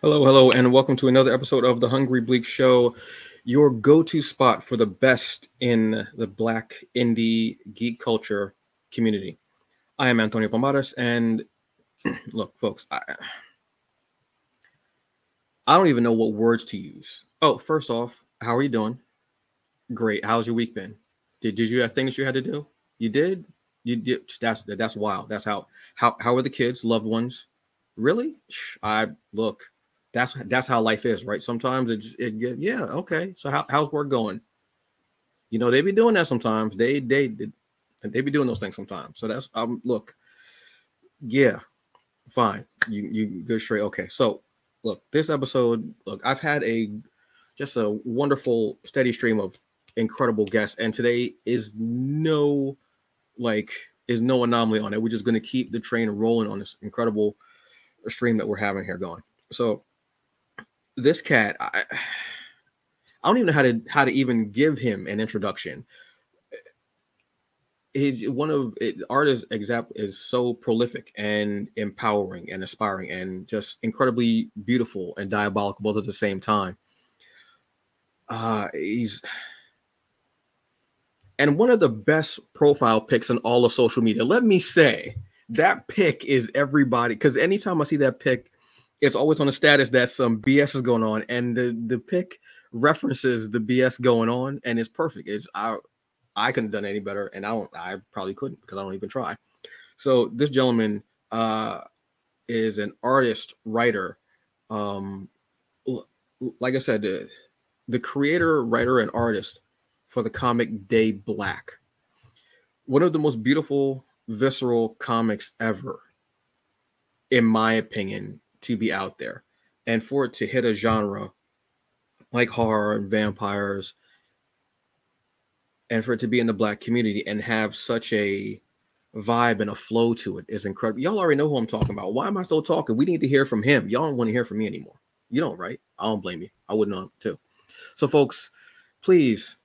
Hello, hello, and welcome to another episode of the Hungry Bleek Show, your go to spot for the best in the Black indie geek culture community. I am Antonio Pomares, and look, folks, I, I don't even know what words to use. Oh, first off, how are you doing? Great. How's your week been? Did, did you have things you had to do? You did? You did. That's that's wild. That's how how how are the kids, loved ones? Really? I look that's that's how life is, right? Sometimes it's it yeah, okay. So how, how's work going? You know, they be doing that sometimes. They they they be doing those things sometimes. So that's um look, yeah, fine. You you go straight. Okay. So look, this episode, look, I've had a just a wonderful steady stream of incredible guests, and today is no like is no anomaly on it. We're just gonna keep the train rolling on this incredible stream that we're having here going. So this cat, I, I don't even know how to how to even give him an introduction. He's one of it, is example is so prolific and empowering and aspiring and just incredibly beautiful and diabolical both at the same time. Uh he's and one of the best profile pics in all of social media. Let me say that pic is everybody because anytime I see that pic, it's always on a status that some BS is going on, and the the pic references the BS going on, and it's perfect. It's I I couldn't have done any better, and I don't I probably couldn't because I don't even try. So this gentleman uh, is an artist writer. Um, like I said, the, the creator, writer, and artist for the comic Day Black. One of the most beautiful, visceral comics ever, in my opinion to be out there and for it to hit a genre like horror and vampires and for it to be in the black community and have such a vibe and a flow to it is incredible. Y'all already know who I'm talking about. Why am I still talking? We need to hear from him. Y'all don't want to hear from me anymore. You don't, right? I don't blame you. I wouldn't know too. So, folks, please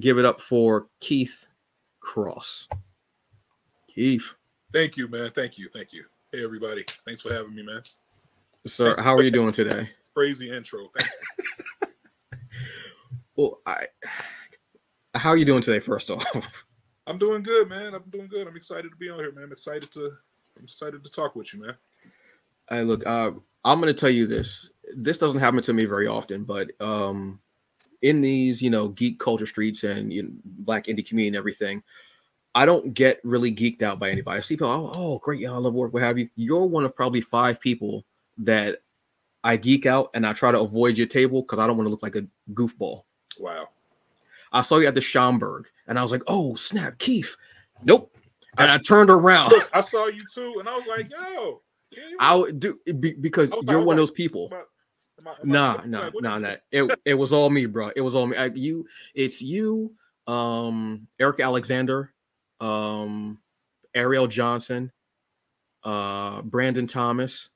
give it up for Keef Cross. Keef. Thank you, man. Thank you. Thank you. Hey, everybody. Thanks for having me, man. Sir, how are you doing today? Crazy intro. well, I how are you doing today, first off? I'm doing good, man. I'm doing good. I'm excited to be on here, man. I'm excited to I'm excited to talk with you, man. Hey, look, uh, I'm gonna tell you this. This doesn't happen to me very often, but um in these, you know, geek culture streets and you know, black indie community and everything, I don't get really geeked out by anybody. I see people, oh, oh great, yeah, I love work, what have you. You're one of probably five people that I geek out and I try to avoid your table because I don't want to look like a goofball. Wow. I saw you at the Schomburg and I was like, oh, snap, Keef. Nope. And I, I turned around. Look, I saw you too. And I was like, yo. I do be, because you're one of those people. nah, nah, nah, nah. It, it was all me, bro. It was all me. I, you, it's you, um, Eric Alexander, um, Ariel Johnson, uh, Brandon Thomas,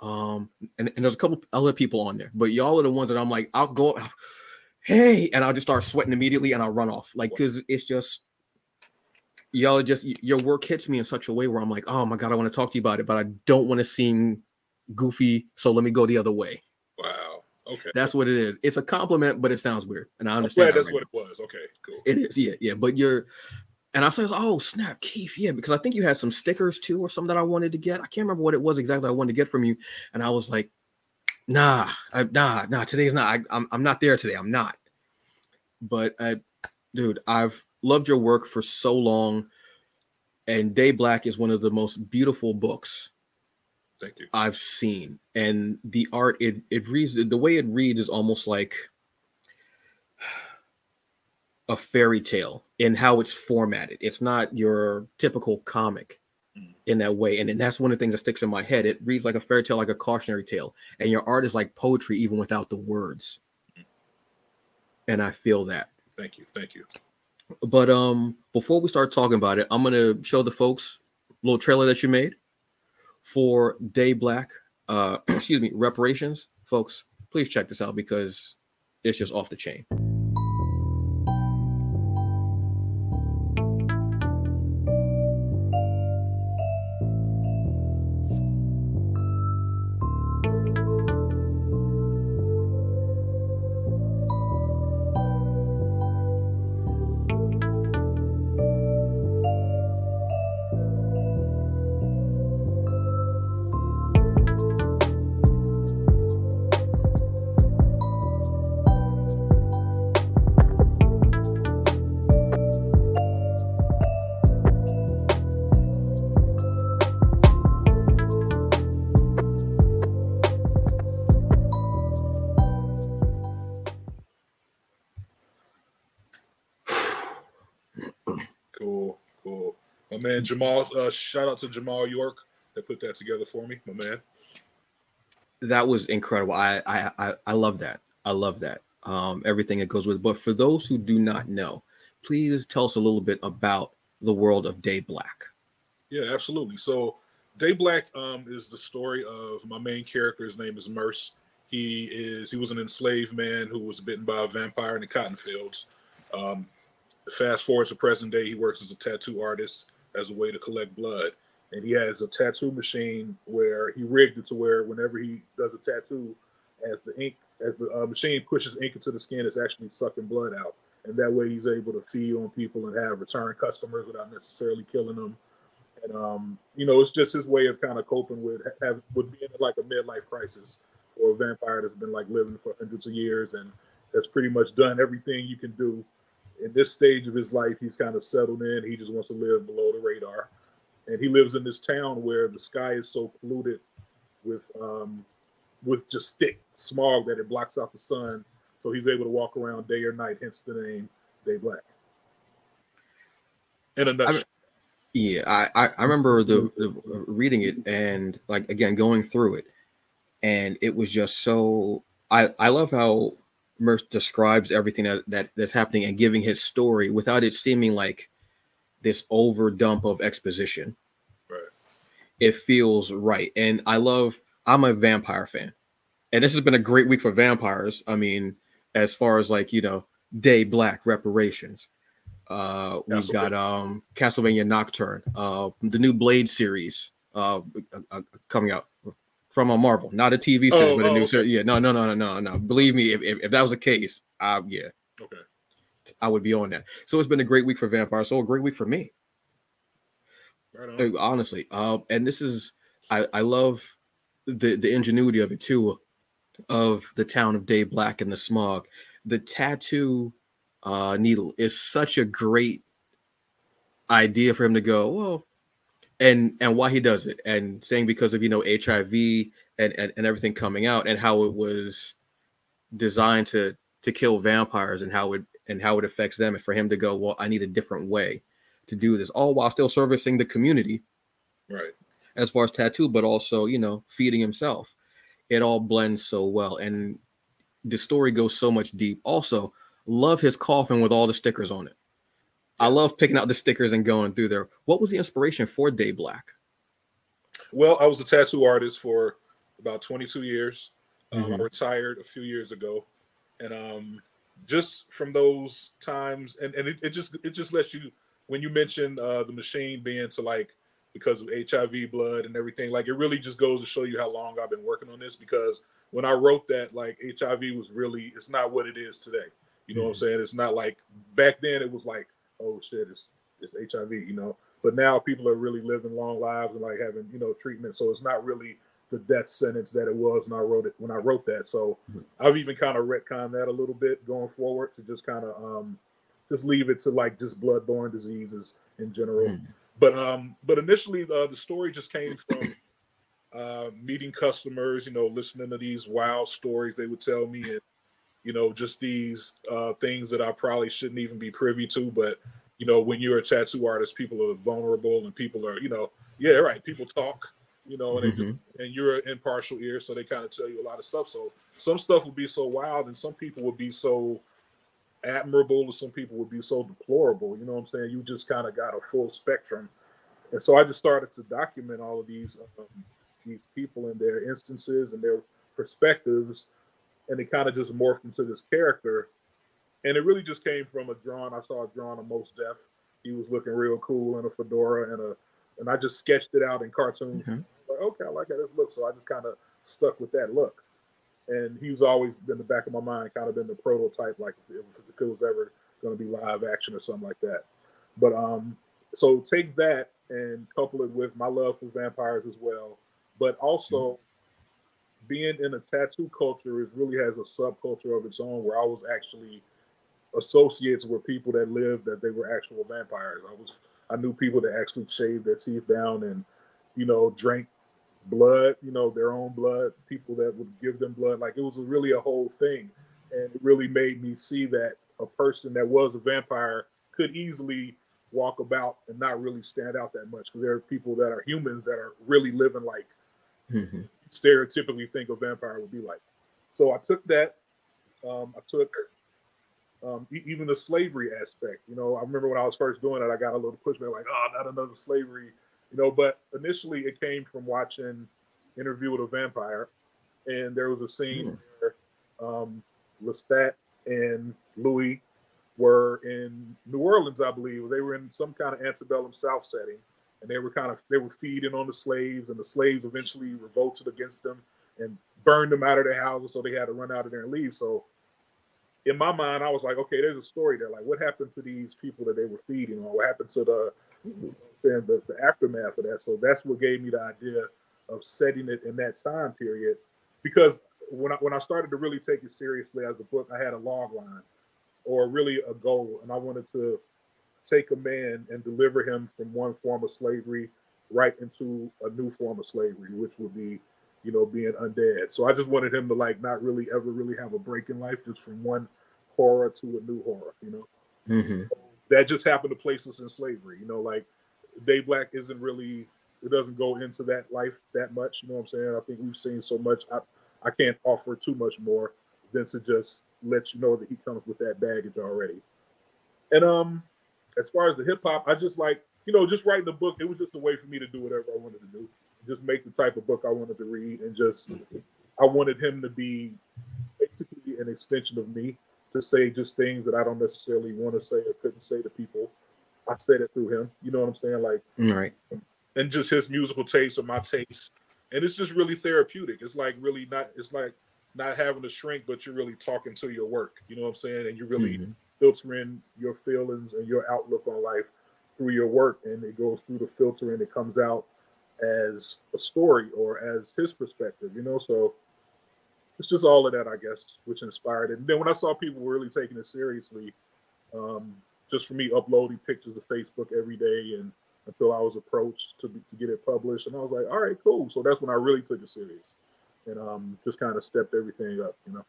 um, and, and there's a couple other people on there, but y'all are the ones that I'm like, I'll go, hey, and I'll just start sweating immediately and I'll run off. Like, cause it's just y'all just your work hits me in such a way where I'm like, oh my god, I want to talk to you about it, but I don't want to seem goofy, so let me go the other way. Wow. Okay. That's what it is. It's a compliment, but it sounds weird. And I understand. that's right what now. it was. Okay, cool. It is, yeah, yeah. But you're and I said, "Oh snap, Keef, yeah," because I think you had some stickers too, or something that I wanted to get. I can't remember what it was exactly I wanted to get from you, and I was like, "Nah, I, nah, nah. Today's not. I, am I'm, I'm not there today. I'm not." But I, dude, I've loved your work for so long, and Day Black is one of the most beautiful books. Thank you. I've seen, and the art it it reads the way it reads is almost like a fairy tale in how it's formatted. It's not your typical comic mm. in that way. And, and that's one of the things that sticks in my head. It reads like a fairy tale, like a cautionary tale. And your art is like poetry, even without the words. Mm. And I feel that. Thank you. Thank you. But um, before we start talking about it, I'm gonna show the folks a little trailer that you made for Day Black. Uh, excuse me, reparations, folks. Please check this out because it's just off the chain. Man Jamal, uh, shout out to Jamal York that put that together for me, my man. That was incredible. I I I, I love that. I love that. Um, everything that goes with it. But for those who do not know, please tell us a little bit about the world of Day Black. Yeah, absolutely. So Day Black um, is the story of my main character. His name is Merce. He is he was an enslaved man who was bitten by a vampire in the cotton fields. Um, fast forward to present day, he works as a tattoo artist as a way to collect blood, and he has a tattoo machine where he rigged it to where whenever he does a tattoo, as the ink as the uh, machine pushes ink into the skin, it's actually sucking blood out, and that way he's able to feed on people and have return customers without necessarily killing them. And um, you know, it's just his way of kind of coping with have with being like a midlife crisis or a vampire that's been like living for hundreds of years and has pretty much done everything you can do. In this stage of his life, he's kind of settled in. He just wants to live below the radar, and he lives in this town where the sky is so polluted with um, with just thick smog that it blocks out the sun. So he's able to walk around day or night. Hence the name Day Black. In a nutshell. Yeah, I, I remember the, the, reading it and like again going through it, and it was just so. I I love how Merce describes everything that, that that's happening and giving his story without it seeming like this overdump of exposition. Right. It feels right, and I love. I'm a vampire fan, and this has been a great week for vampires. I mean, as far as like you know, Day Black reparations uh, we've got um, Castlevania Nocturne, uh, the new Blade series uh coming out from a Marvel, not a TV series, oh, but a oh, new okay. series. Yeah, no, no, no, no, no, no. Believe me, if, if, if that was the case, uh, yeah, okay, I would be on that. So it's been a great week for Vampire. So a great week for me. Right Honestly, uh, and this is I I love the the ingenuity of it too, of the town of Day Black and the smog, the tattoo uh, needle is such a great idea for him to go well and and why he does it and saying because of you know hiv and, and and everything coming out and how it was designed to to kill vampires and how it and how it affects them and for him to go well i need a different way to do this all while still servicing the community right. as far as tattoo but also you know feeding himself. It all blends so well and the story goes so much deep. Also Love his coffin with all the stickers on it. I love picking out the stickers and going through there. What was the inspiration for Day Black? Well, I was a tattoo artist for about 22 years. Um, mm-hmm. I retired a few years ago, and um, just from those times, and, and it, it, just it just lets you when you mention uh, the machine being to like because of HIV blood and everything, like it really just goes to show you how long I've been working on this. Because when I wrote that, like HIV was really it's not what it is today. You know mm-hmm. what I'm mm-hmm. saying? It's not like back then it was like, oh shit, it's it's HIV, you know. But now people are really living long lives and like having, you know, treatment. So it's not really the death sentence that it was when I wrote it when I wrote that. So mm-hmm. I've even kind of retconned that a little bit going forward to just kind of um just leave it to like just bloodborne diseases in general. Mm-hmm. But um but initially uh, the story just came from uh meeting customers, you know, listening to these wild stories they would tell me and you know, just these uh, things that I probably shouldn't even be privy to. But you know, when you're a tattoo artist, people are vulnerable and people are, you know, yeah, right. People talk, you know, and, mm-hmm. just, and you're an impartial ear, so they kind of tell you a lot of stuff. So some stuff would be so wild, and some people would be so admirable, and some people would be so deplorable. You know what I'm saying? You just kind of got a full spectrum, and so I just started to document all of these um, these people and their instances and their perspectives and it kind of just morphed into this character. And it really just came from a drawing. I saw a drawing of Mos Def. He was looking real cool in a fedora and a, and I just sketched it out in cartoons. Mm-hmm. Like, okay, I like how this looks. So I just kind of stuck with that look. And he was always in the back of my mind, kind of been the prototype, like if it, if it was ever going to be live action or something like that. But um, so take that and couple it with my love for vampires as well, but also being in a tattoo culture is really has a subculture of its own where I was actually associates with people that lived that they were actual vampires. I was I knew people that actually shaved their teeth down and you know drank blood, you know their own blood. People that would give them blood, like it was really a whole thing, and it really made me see that a person that was a vampire could easily walk about and not really stand out that much because there are people that are humans that are really living like mm-hmm. stereotypically think a vampire would be like. So I took that. Um, I took um, even the slavery aspect. You know, I remember when I was first doing it, I got a little pushback like, "Oh, not another slavery." You know, but initially it came from watching Interview with a Vampire, and there was a scene mm. where um, Lestat and Louis were in New Orleans, I believe. They were in some kind of antebellum South setting, and they were kind of they were feeding on the slaves, and the slaves eventually revolted against them and burned them out of their houses, so they had to run out of there and leave. So, in my mind, I was like, okay, there's a story there. Like, what happened to these people that they were feeding, or what happened to the the, the aftermath of that? So that's what gave me the idea of setting it in that time period, because when I when I started to really take it seriously as a book, I had a log line or really a goal. And I wanted to take a man and deliver him from one form of slavery right into a new form of slavery, which would be, you know, being undead. So I just wanted him to like not really ever really have a break in life, just from one horror to a new horror, you know. Mm-hmm. that just happened to place us in slavery, you know, like Day Black isn't really it doesn't go into that life that much, you know what I'm saying? I think we've seen so much I I can't offer too much more than to just let you know that he comes with that baggage already. And um, as far as the hip hop, I just like you know just writing the book. It was just a way for me to do whatever I wanted to do, just make the type of book I wanted to read, and just I wanted him to be basically an extension of me to say just things that I don't necessarily want to say or couldn't say to people. I said it through him. You know what I'm saying? Like, right. And just his musical taste or my taste, and it's just really therapeutic. It's like really not. It's like not having to shrink, but you're really talking to your work. You know what I'm saying? And you're really mm-hmm. Filtering your feelings and your outlook on life through your work, and it goes through the filter and it comes out as a story or as his perspective. You know, so it's just all of that, I guess, which inspired it. And then when I saw people really taking it seriously, um, just for me uploading pictures of Facebook every day and until I was approached to be, to get it published, and I was like, all right, cool. So that's when I really took it serious and um, just kind of stepped everything up, you know.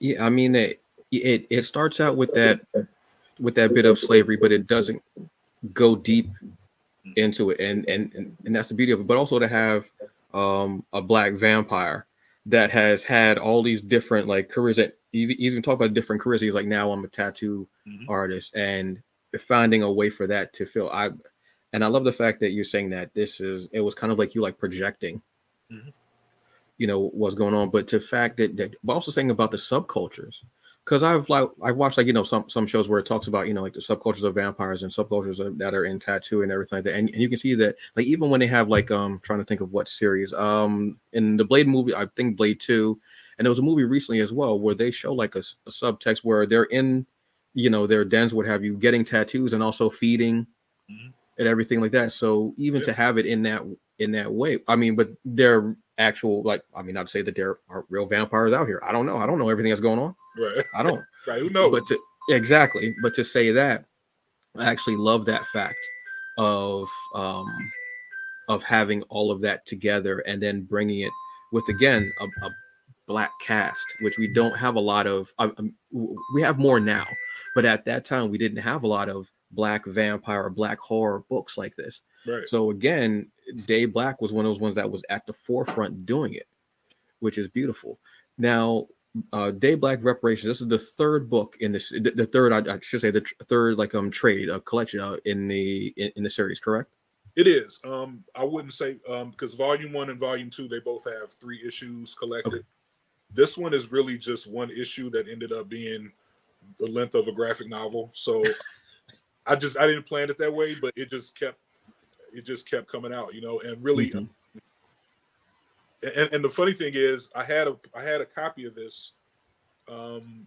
Yeah, I mean it, it it starts out with that with that bit of slavery, but it doesn't go deep into it, and and and that's the beauty of it. But also to have um, a black vampire that has had all these different like careers that he's, he's even talk about different careers. He's like, now I'm a tattoo mm-hmm. artist, and finding a way for that to fill. I and I love the fact that you're saying that this is it was kind of like you like projecting. Mm-hmm you know what's going on but to fact that that but also saying about the subcultures because i've like I've watched like you know some some shows where it talks about you know like the subcultures of vampires and subcultures that are in tattoo and everything like that and, and you can see that like even when they have like um trying to think of what series um in the blade movie i think blade 2 and there was a movie recently as well where they show like a, a subtext where they're in you know their dens what have you getting tattoos and also feeding mm-hmm. and everything like that so even yeah. to have it in that in that way i mean but they're actual like I mean not to say that there are real vampires out here. I don't know. I don't know everything that's going on. Right. I don't. right. Who knows? But to exactly. But to say that, I actually love that fact of um of having all of that together and then bringing it with again a, a black cast, which we don't have a lot of. Um, we have more now, but at that time we didn't have a lot of black vampire or black horror books like this. Right. So again, Day Black was one of those ones that was at the forefront doing it, which is beautiful. Now, uh, Day Black Reparations. This is the third book in this. The, the third, I, I, should say, the tr- third like um trade a collection uh, in the in, in, the series. Correct. It is. Um, I wouldn't say um because volume one and volume two they both have three issues collected. Okay. This one is really just one issue that ended up being the length of a graphic novel. So I just I didn't plan it that way, but it just kept it just kept coming out, you know, and really. Mm-hmm. And, and the funny thing is, I had a I had a copy of this. Um,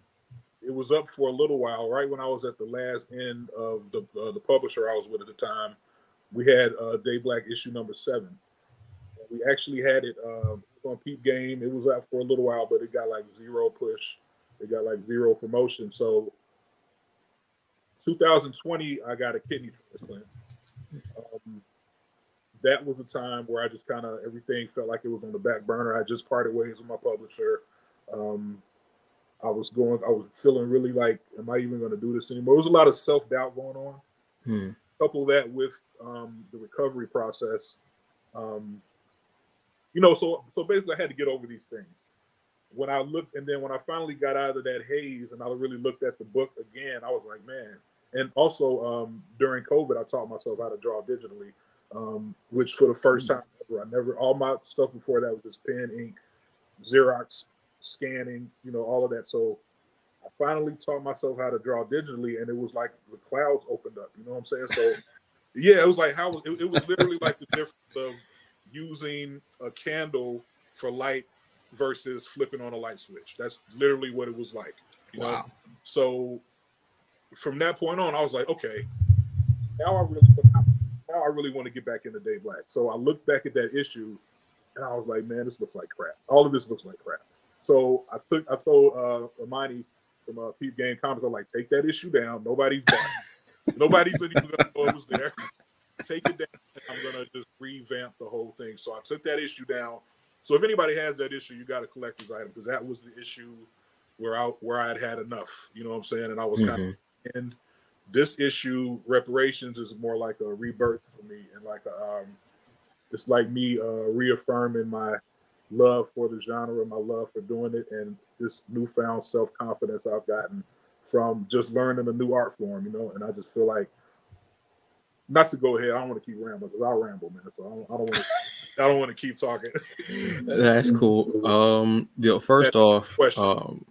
it was up for a little while, right when I was at the last end of the uh, the publisher I was with at the time. We had uh, Day Black issue number seven. We actually had it uh, on Peep Game. It was out for a little while, but it got like zero push. It got like zero promotion. So 2020, I got a kidney transplant. That was a time where I just kind of everything felt like it was on the back burner. I just parted ways with my publisher. Um, I was going, I was feeling really like, am I even going to do this anymore? There was a lot of self doubt going on, Hmm. Couple that with um, the recovery process. Um, you know, so so basically, I had to get over these things. When I looked, and then when I finally got out of that haze, and I really looked at the book again, I was like, man. And also um, during COVID, I taught myself how to draw digitally, um, which for the first time ever, I never all my stuff before that was just pen, ink, Xerox, scanning, you know, all of that. So I finally taught myself how to draw digitally, and it was like the clouds opened up. You know what I'm saying? So yeah, it was like how it, it was literally like the difference of using a candle for light versus flipping on a light switch. That's literally what it was like. You know? Wow. So from that point on, I was like, okay, now I really I really want to get back into Day Black. So I looked back at that issue and I was like, man, this looks like crap. All of this looks like crap. So I took I told uh Imani from uh Peep Game Comix, I'm like, take that issue down. Nobody's Nobody's even gonna know it was there. Take it down. I'm gonna just revamp the whole thing. So I took that issue down. So if anybody has that issue, you got a collector's item because that was the issue where I where I had had enough. You know what I'm saying? And I was kind of and this issue reparations is more like a rebirth for me and like a, um it's like me uh reaffirming my love for the genre my love for doing it and this newfound self-confidence i've gotten from just learning a new art form you know and i just feel like not to go ahead i don't want to keep rambling because i'll ramble man so i don't, I don't want to i don't want to keep talking That's cool. Um, you know, first off, question. um,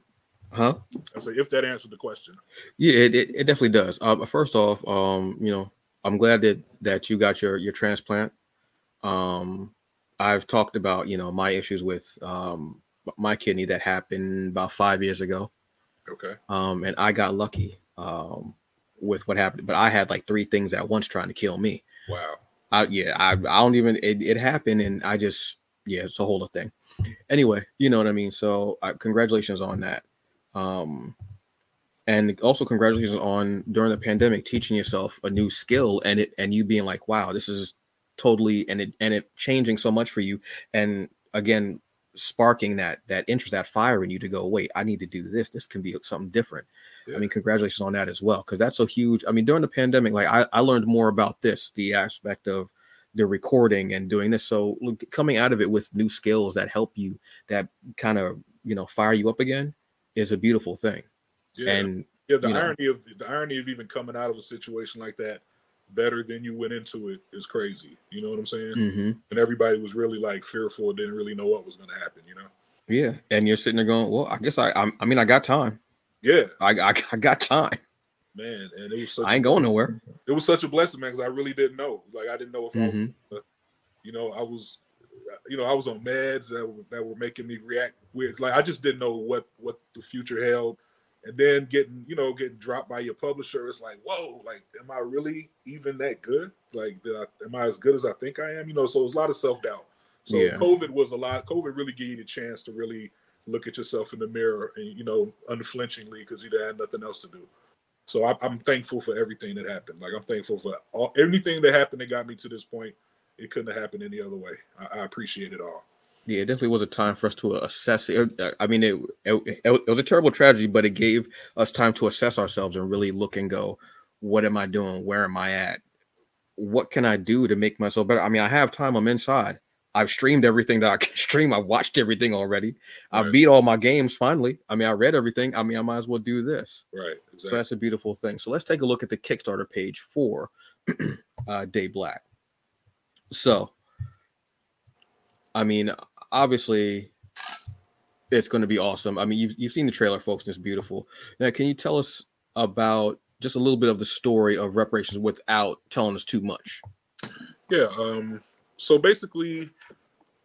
huh? i say if that answered the question Yeah, it, it, it definitely does. Uh, first off, um, you know, I'm glad that that you got your your transplant. Um, I've talked about you know my issues with um my kidney that happened about five years ago. okay Um, and I got lucky um with what happened, but I had like three things at once trying to kill me. wow I yeah, I I don't even it, it happened and I just yeah, it's a whole other thing. Anyway, you know what I mean. So uh, congratulations on that. Um and also congratulations on during the pandemic teaching yourself a new skill and it and you being like, wow, this is totally and it and it changing so much for you. And again, sparking that that interest, that fire in you to go, wait, I need to do this. This can be something different. Yeah. I mean, congratulations on that as well, because that's so huge. I mean, during the pandemic, like I, I learned more about this, the aspect of the recording and doing this. So look, coming out of it with new skills that help you, that kind of you know fire you up again, is a beautiful thing. yeah And Yeah, the you know. irony of the irony of even coming out of a situation like that better than you went into it is crazy. You know what I'm saying? mhm, And everybody was really like fearful, didn't really know what was going to happen. You know? yeah, and you're sitting there going, well, I guess I, I, I mean, I got time. Yeah, I, I, I got time. man. And it was such I ain't going nowhere. it was such a blessing, man, because I really didn't know. Like I didn't know if I, Mhm. you know, I was, you know, I was on meds that were, that were making me react weird. Like I just didn't know what what the future held. And then getting, you know, getting dropped by your publisher, it's like, whoa, like, am I really even that good? Like, did I, am I as good as I think I am? You know, so it was a lot of self doubt. So Yeah. COVID was a lot. COVID really gave you the chance to really look at yourself in the mirror and you know unflinchingly because you had nothing else to do. So I, I'm thankful for everything that happened. Like I'm thankful for all, anything that happened that got me to this point. It couldn't have happened any other way. I, I appreciate it all. Yeah, it definitely was a time for us to assess it. Uh, I mean, it, it it was a terrible tragedy, but it gave us time to assess ourselves and really look and go, what am I doing? Where am I at? What can I do to make myself better? I mean, I have time. I'm inside. I've streamed everything that I can stream. I've watched everything already. I Right. beat all my games finally. I mean, I read everything. I mean, I might as well do this. Right. So that's a beautiful thing. So let's take a look at the Kickstarter page for uh, Day Black. So, I mean, obviously, it's going to be awesome. I mean, you've, you've seen the trailer, folks, and it's beautiful. Now, can you tell us about just a little bit of the story of reparations without telling us too much? Yeah. Um. So basically,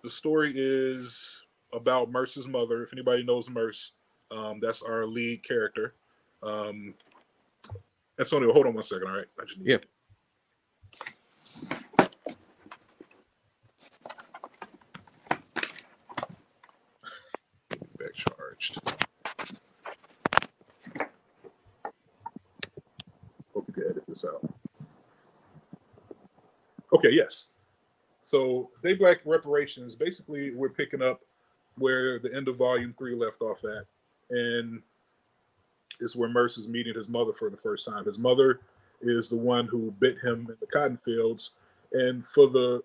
the story is about Merce's mother. If anybody knows Merce, um, that's our lead character. Um, Antonio, hold on one second. All right. I just need Yeah. Charged. Hope you can edit this out. Okay, yes. So Day Black Reparations, basically we're picking up where the end of volume three left off at. And it's where Merce is meeting his mother for the first time. His mother is the one who bit him in the cotton fields. And for the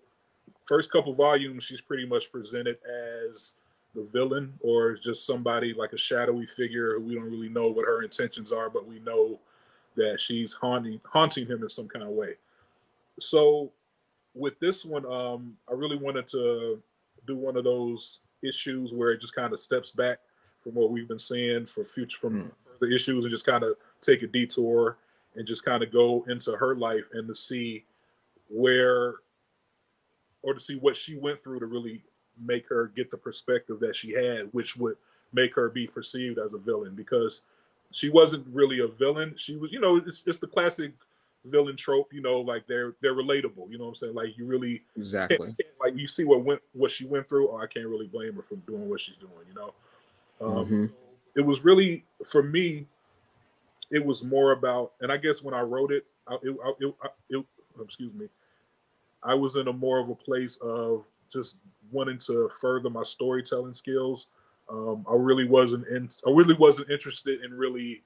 first couple volumes, she's pretty much presented as the villain or just somebody like a shadowy figure who we don't really know what her intentions are, but we know that she's haunting haunting him in some kind of way. So with this one, um, I really wanted to do one of those issues where it just kind of steps back from what we've been seeing for future from mm. the issues and just kind of take a detour and just kind of go into her life and to see where or to see what she went through to really make her get the perspective that she had, which would make her be perceived as a villain because she wasn't really a villain. She was, you know, it's, it's the classic villain trope, you know, like they're they're relatable. You know what I'm saying? Like you really exactly can't, can't, like you see what went what she went through. Oh, I can't really blame her for doing what she's doing. You know, um, mm-hmm. it was really for me. It was more about, and I guess when I wrote it, I, it, it, it, excuse me, I was in a more of a place of just wanting to further my storytelling skills. Um, I really wasn't in. I really wasn't interested in really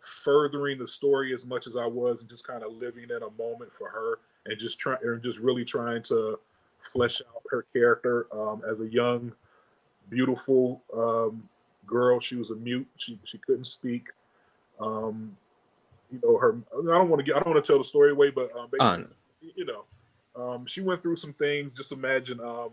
furthering the story as much as I was, and just kind of living in a moment for her, and just trying, and just really trying to flesh out her character um, as a young, beautiful um, girl. She was a mute. She she couldn't speak. Um, you know her. I don't want to get. I don't want to tell the story away, but um, basically, you know, um, she went through some things. Just imagine, um,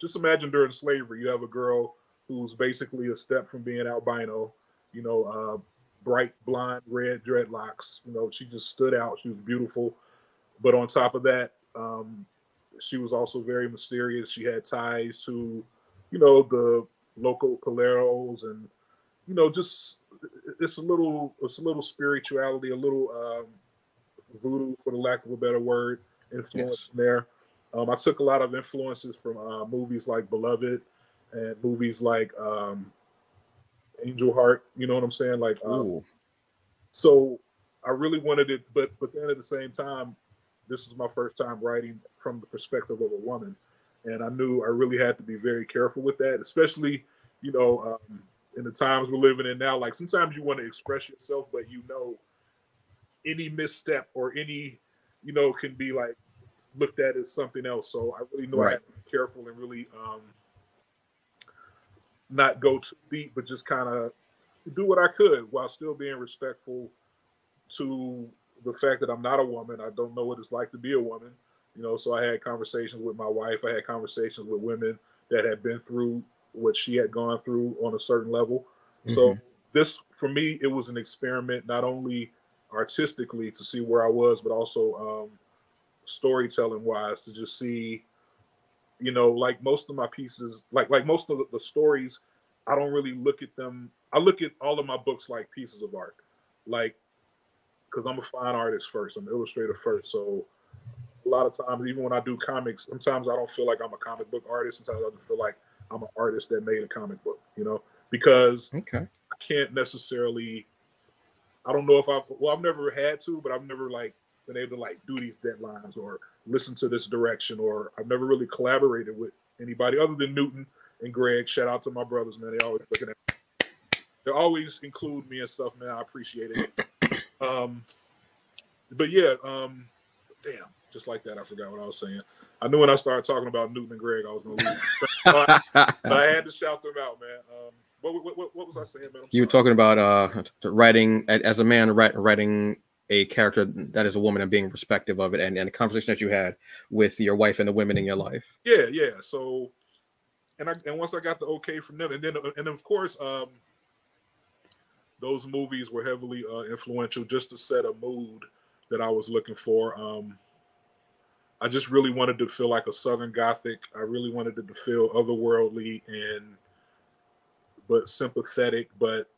just imagine during slavery, you have a girl who's basically a step from being albino. You know, uh, bright blonde, red dreadlocks. You know, she just stood out. She was beautiful, but on top of that, um, she was also very mysterious. She had ties to, you know, the local Coleros, and you know, just it's a little, it's a little spirituality, a little um, voodoo, for the lack of a better word influence yes. there. Um, I took a lot of influences from uh, movies like Beloved and movies like um, Angel Heart. You know what I'm saying? Like, um, so I really wanted it, but but then at the same time, this was my first time writing from the perspective of a woman, and I knew I really had to be very careful with that, especially you know um, in the times we're living in now. Like sometimes you want to express yourself, but you know any misstep or any you know, can be like looked at as something else. So I really know right. I have to be careful and really um, not go too deep, but just kind of do what I could while still being respectful to the fact that I'm not a woman. I don't know what it's like to be a woman. You know, so I had conversations with my wife. I had conversations with women that had been through what she had gone through on a certain level. Mm-hmm. So this, for me, it was an experiment, not only artistically to see where I was, but also um, storytelling wise to just see, you know, like most of my pieces, like like most of the, stories, I don't really look at them. I look at all of my books like pieces of art, like because I'm a fine artist first, I'm an illustrator first. So a lot of times, even when I do comics, sometimes I don't feel like I'm a comic book artist. Sometimes I just feel like I'm an artist that made a comic book, you know, because okay. I can't necessarily I don't know if I've well, I've never had to, but I've never like been able to like do these deadlines or listen to this direction, or I've never really collaborated with anybody other than Newton and Greg. Shout out to my brothers, man. They always looking at they always include me and stuff, man. I appreciate it. Um, but yeah, um, damn, just like that, I forgot what I was saying. I knew when I started talking about Newton and Greg, I was gonna lose. but, but I had to shout them out, man. Um, what, what, what, was I saying, man? you were talking about uh, writing as a man, writing a character that is a woman and being respective of it, and, and the conversation that you had with your wife and the women in your life. Yeah, yeah. So, and I and once I got the okay from them, and then and of course, um, those movies were heavily uh, influential just to set a mood that I was looking for. Um, I just really wanted to feel like a Southern Gothic. I really wanted it to feel otherworldly and but sympathetic. But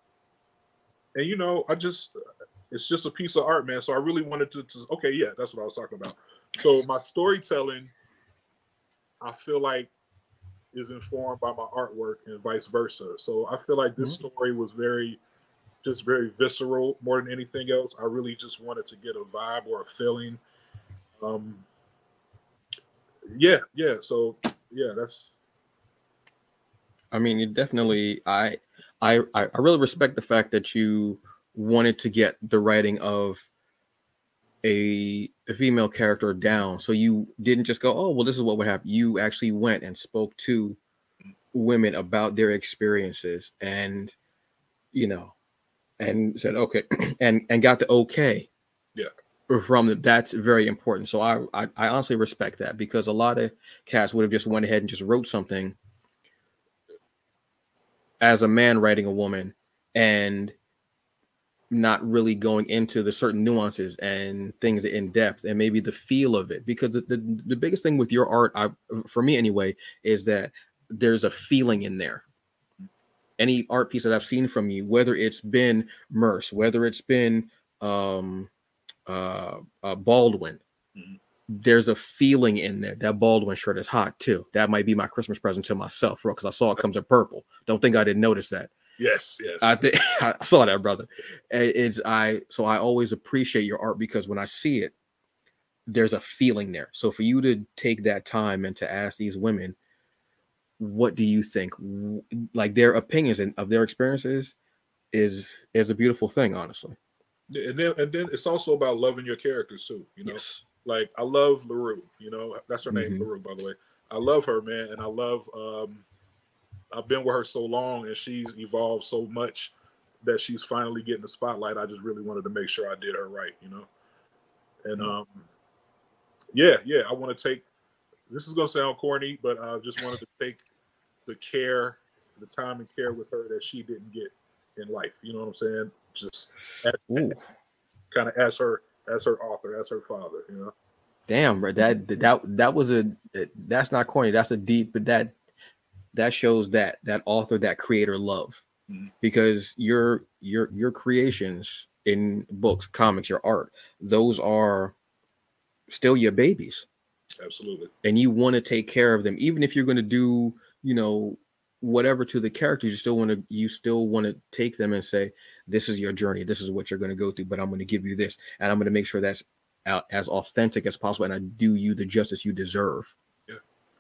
and you know, I just it's just a piece of art, man. So I really wanted to, to okay, yeah, that's what I was talking about. So my storytelling, I feel like is informed by my artwork and vice versa. So I feel like this mm-hmm. story was very just very visceral more than anything else. I really just wanted to get a vibe or a feeling. Um yeah, yeah. So yeah, that's I mean, you definitely. I, I, I really respect the fact that you wanted to get the writing of a, a female character down. So you didn't just go, oh, well, this is what would happen. You actually went and spoke to women about their experiences and, you know, and said, okay, and, and got the okay. Yeah. From them. That's very important. So I, I, I honestly respect that because a lot of cats would have just went ahead and just wrote something as a man writing a woman and not really going into the certain nuances and things in depth and maybe the feel of it because the, the, the biggest thing with your art I, for me anyway is that there's a feeling in there any art piece that i've seen from you whether it's been merce whether it's been um uh, uh baldwin mm-hmm. There's a feeling in there that baldwin shirt is hot too that might be my christmas present to myself bro, because i saw it comes in purple don't think i didn't notice that Yes, yes. I think I saw that, brother. It's I so I always appreciate your art because when I see it, there's a feeling there. So for you to take that time and to ask these women, what do you think? Like their opinions and of their experiences is is a beautiful thing, honestly. And then and then it's also about loving your characters too. You know, yes. Like I love Larue. You know, that's her name, mm-hmm. Larue, by the way. I love her, man, and I love um I've been with her so long and she's evolved so much that she's finally getting the spotlight. I just really wanted to make sure I did her right, you know. And um, yeah, yeah, I want to take. This is gonna sound corny, but I just wanted to take the care, the time and care with her that she didn't get in life. You know what I'm saying? Just kind of as her as her author, as her father. You know. Damn, bro, that that that was a that's not corny. That's a deep, but that that shows that that author that creator love mm-hmm. because your your your creations in books comics your art those are still your babies absolutely and you want to take care of them even if you're going to do you know whatever to the characters you still want to you still want to take them and say this is your journey this is what you're going to go through but i'm going to give you this and i'm going to make sure that's as authentic as possible and i do you the justice you deserve yeah.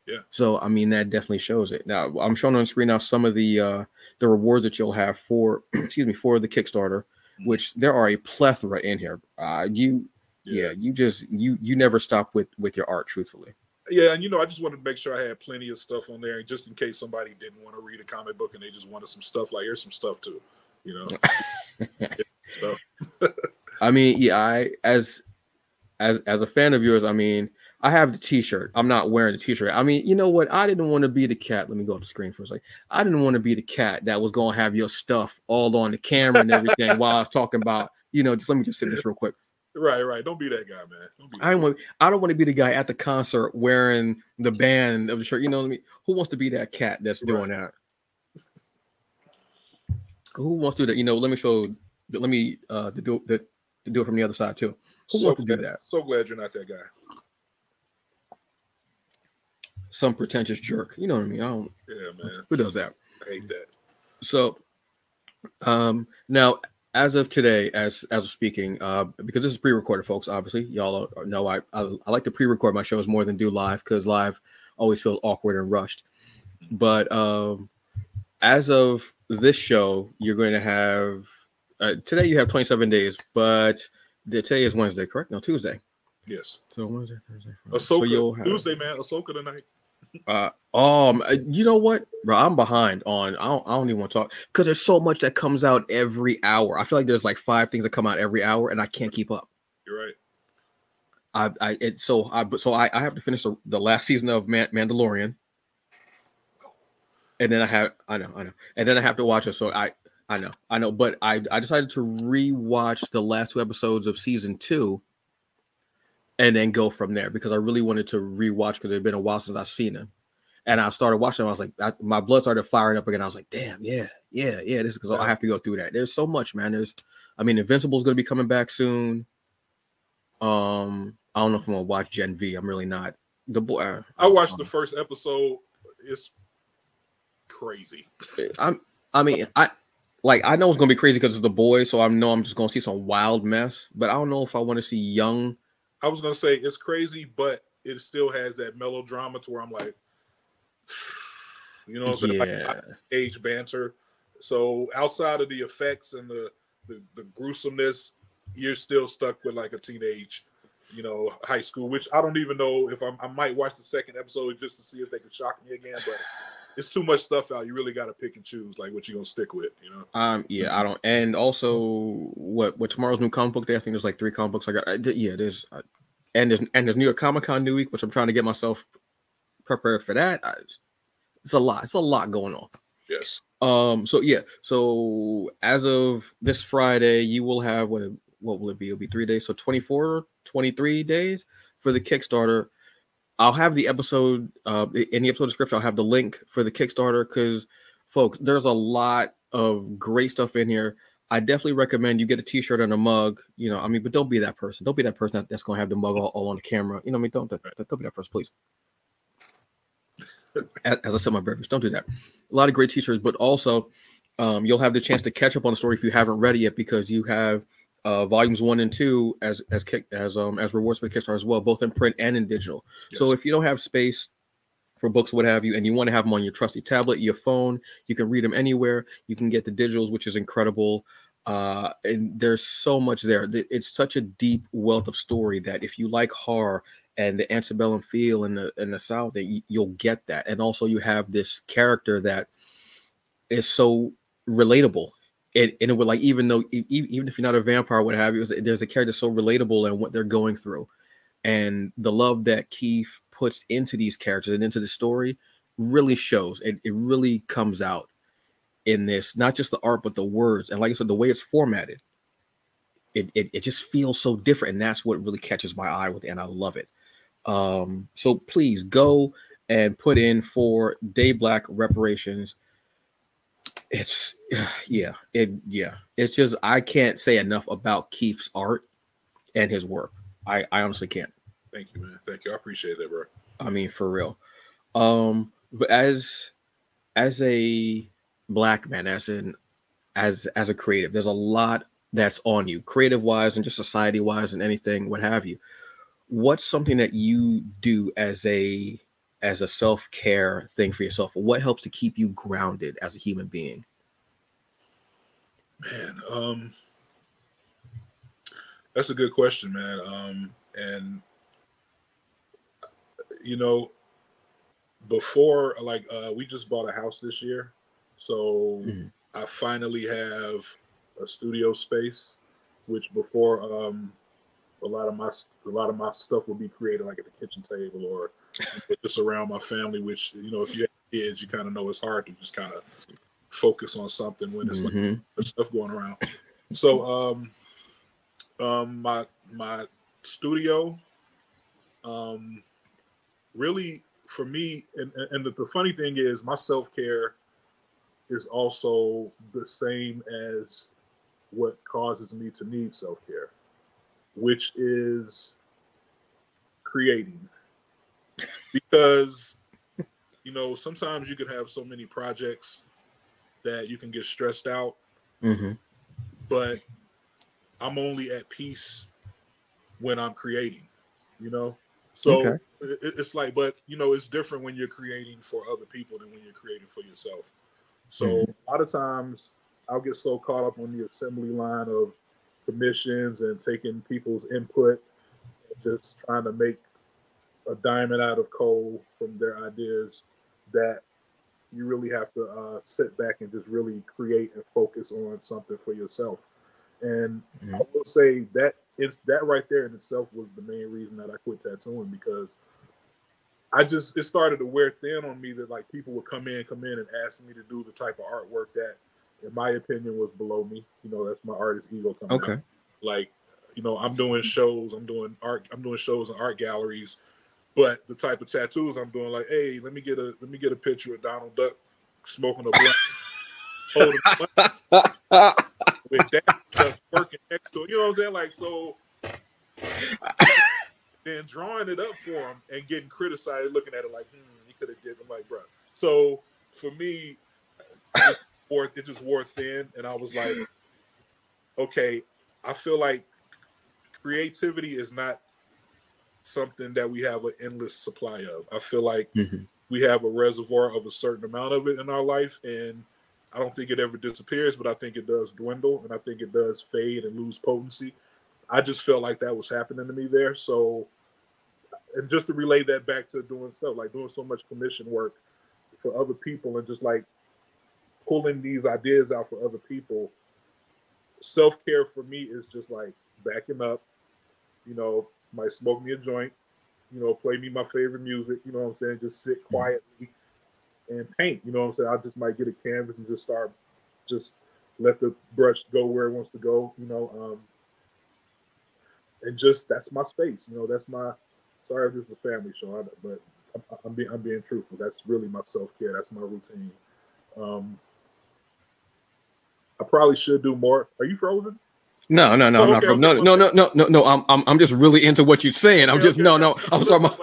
Yeah so I mean that definitely shows it. Now I'm showing on screen now some of the uh the rewards that you'll have for excuse me for the Kickstarter, mm-hmm. which there are a plethora in here. Uh you yeah. yeah, you just you you never stop with with your art, truthfully. Yeah, and you know, I just wanted to make sure I had plenty of stuff on there, just in case somebody didn't want to read a comic book and they just wanted some stuff. Like here's some stuff too, you know. I mean, yeah, I as as as a fan of yours, I mean, I have the T-shirt. I'm not wearing the T-shirt. I mean, you know what? I didn't want to be the cat. Let me go to the screen for a second. I didn't want to be the cat that was gonna have your stuff all on the camera and everything while I was talking about. You know, just let me just say this real quick. Right, right. Don't be that guy, man. Don't I don't want. I don't want to be the guy at the concert wearing the band of the shirt. You know what I mean? Who wants to be that cat that's doing right. that? Who wants to do that? You know, let me show. Let me uh to do that to do it from the other side too. Who so wants to glad, do that? So glad you're not that guy some pretentious jerk. You know what I mean? I don't. Yeah, man. Who does that? I hate that. So, um, now as of today, as as of speaking, uh, because this is pre-recorded, folks. Obviously, y'all know I I, I like to pre-record my shows more than do live because live always feels awkward and rushed. But um, as of this show, you're going to have uh, today. You have 27 days, but the, today is Wednesday, correct? No, Tuesday. Yes. So Wednesday, Thursday, Friday. Ahsoka, so you'll have, Tuesday, man. Ahsoka tonight. Uh, um, uh, you know what, bro? I'm behind on. I don't. I don't even want to talk because there's so much that comes out every hour. I feel like there's like five things that come out every hour, and I can't keep up. You're right. I, I, it, so I, but so I, I have to finish the, the last season of Man- Mandalorian, and then I have, I know, I know, and then I have to watch it. So I, I know, I know, but I, I decided to rewatch the last two episodes of season two and then go from there because I really wanted to rewatch because it had been a while since I've seen him. And I started watching. Them, I was like, I, my blood started firing up again. I was like, damn, yeah, yeah, yeah. This is because I have to go through that. There's so much, man. There's, I mean, Invincible is going to be coming back soon. Um, I don't know if I'm gonna watch Gen V. I'm really not. The boy. I, I watched um, the first episode. It's crazy. I'm. I mean, I like I know it's gonna be crazy because it's the boys, so I know I'm just gonna see some wild mess. But I don't know if I want to see young I was gonna say it's crazy, but it still has that melodrama to where I'm like, you know, what I'm yeah. like age banter. So outside of the effects and the, the the gruesomeness, you're still stuck with like a teenage you know, high school, which I don't even know if I'm, I might watch the second episode just to see if they can shock me again. But it's too much stuff out. You really got to pick and choose, like what you're gonna stick with, you know. Um, yeah, I don't. And also, what what tomorrow's new comic book day? I think there's like three comic books. I got. I, yeah, there's, uh, and there's and there's New York Comic Con new week, which I'm trying to get myself prepared for that. I, it's a lot. It's a lot going on. Yes. Um. So yeah. So as of this Friday, you will have what? What will it be? It'll be three days. So 24, 23 days for the Kickstarter. I'll have the episode uh, in the episode description. I'll have the link for the Kickstarter because, folks, there's a lot of great stuff in here. I definitely recommend you get a T-shirt and a mug. You know, I mean, but don't be that person. Don't be that person that, that's going to have the mug all, all, on the camera. You know, I mean, don't don't, don't be that person, please. As, as I said, my beverage, don't do that. A lot of great T-shirts, but also um, you'll have the chance to catch up on the story if you haven't read it yet because you have uh, volumes one and two as as kick as um as rewards for the Kickstarter as well, both in print and in digital. Yes. So if you don't have space for books, what have you, and you want to have them on your trusty tablet, your phone, you can read them anywhere. You can get the digitals, which is incredible. Uh, and there's so much there. It's such a deep wealth of story that if you like horror and the antebellum feel in the in the South, that you'll get that. And also, you have this character that is so relatable it, and it would like even though even if you're not a vampire, what have you, there's a character so relatable and what they're going through, and the love that Keef puts into these characters and into the story really shows. It it really comes out in this, not just the art but the words, and like I said, the way it's formatted. It, it, it just feels so different, and that's what really catches my eye with, it, and I love it. Um, so please go and put in for DayBlack reparations it's yeah it yeah. It's just i can't say enough about keef's art and his work. I i honestly can't. Thank you man. Thank you. I appreciate that bro. I mean for real. Um but as as a black man as in as as a creative there's a lot that's on you creative wise and just society wise and anything what have you. What's something that you do as a as a self-care thing for yourself what helps to keep you grounded as a human being man um that's a good question man um and you know before like uh we just bought a house this year so mm-hmm. i finally have a studio space which before um a lot of my a lot of my stuff will be created like at the kitchen table or just around my family. Which you know, if you have kids, you kind of know it's hard to just kind of focus on something when there's mm-hmm. like stuff going around. So, um, um, my my studio, um, really for me, and and the, the funny thing is, my self care is also the same as what causes me to need self care, which is creating because you know sometimes you could have so many projects that you can get stressed out mm-hmm. but i'm only at peace when i'm creating you know so okay. it's like but you know it's different when you're creating for other people than when you're creating for yourself so mm-hmm. a lot of times i'll get so caught up on the assembly line of commissions and taking people's input just trying to make a diamond out of coal from their ideas that you really have to uh, sit back and just really create and focus on something for yourself. And mm-hmm. I will say that it's that right there in itself was the main reason that I quit tattooing because I just it started to wear thin on me that like people would come in, come in and ask me to do the type of artwork that, in my opinion, was below me. You know, that's my artist ego coming okay. out. Like, you know, I'm doing shows, I'm doing art, I'm doing shows in art galleries but the type of tattoos I'm doing, like, hey, let me get a let me get a picture of Donald Duck smoking a blunt, holding a with that working next to. You know what I'm saying? Like, so then drawing it up for him and getting criticized, looking at it like, hmm, he could have did. I'm like, bro. So for me, it, wore, it just wore thin, and I was like, okay, I feel like creativity is not something that we have an endless supply of. I feel like mm-hmm. we have a reservoir of a certain amount of it in our life, and I don't think it ever disappears, but I think it does dwindle, and I think it does fade and lose potency. I just felt like that was happening to me there. So, and just to relay that back to doing stuff like doing so much commission work for other people and just like pulling these ideas out for other people. Self care for me is just like backing up, you know, might smoke me a joint, you know, play me my favorite music, you know what I'm saying? Just sit mm-hmm. quietly and paint, you know what I'm saying? I just might get a canvas and just start, just let the brush go where it wants to go, you know. Um, and just that's my space, you know, that's my, sorry if this is a family show, but I'm, I'm being, I'm being truthful. That's really my self care. That's my routine. Um, I probably should do more. Are you frozen? No, no, no, oh, okay, I'm not okay, no, no, no, no, no, no. I'm, I'm, I'm just really into what you're saying. I'm just, no, no. I'm sorry. My,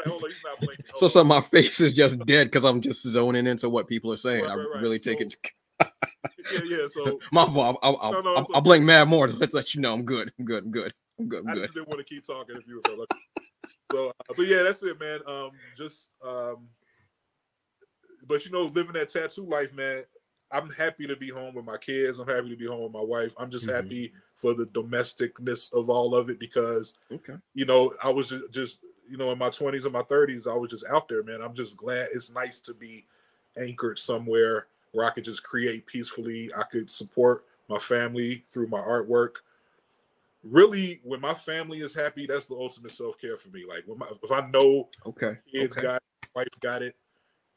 so, so my face is just dead because I'm just zoning into what people are saying. Right, right, I really so, take it. yeah, yeah. So my fault. I'll, I'll, no, no, I'll, I'll blame Mad more. Let's let you know I'm good. I'm good. I'm good. I'm good. I'm good. I just didn't want to keep talking if you were so, uh, but yeah, that's it, man. Um, just um, but you know, living that tattoo life, man. I'm happy to be home with my kids. I'm happy to be home with my wife. I'm just mm-hmm. happy for the domesticness of all of it because, okay. you know, I was just, you know, in my 20s and my 30s, I was just out there, man. I'm just glad it's nice to be anchored somewhere where I could just create peacefully. I could support my family through my artwork. Really, when my family is happy, that's the ultimate self care for me. Like, when my, if I know okay, kids okay. got, it, wife got it,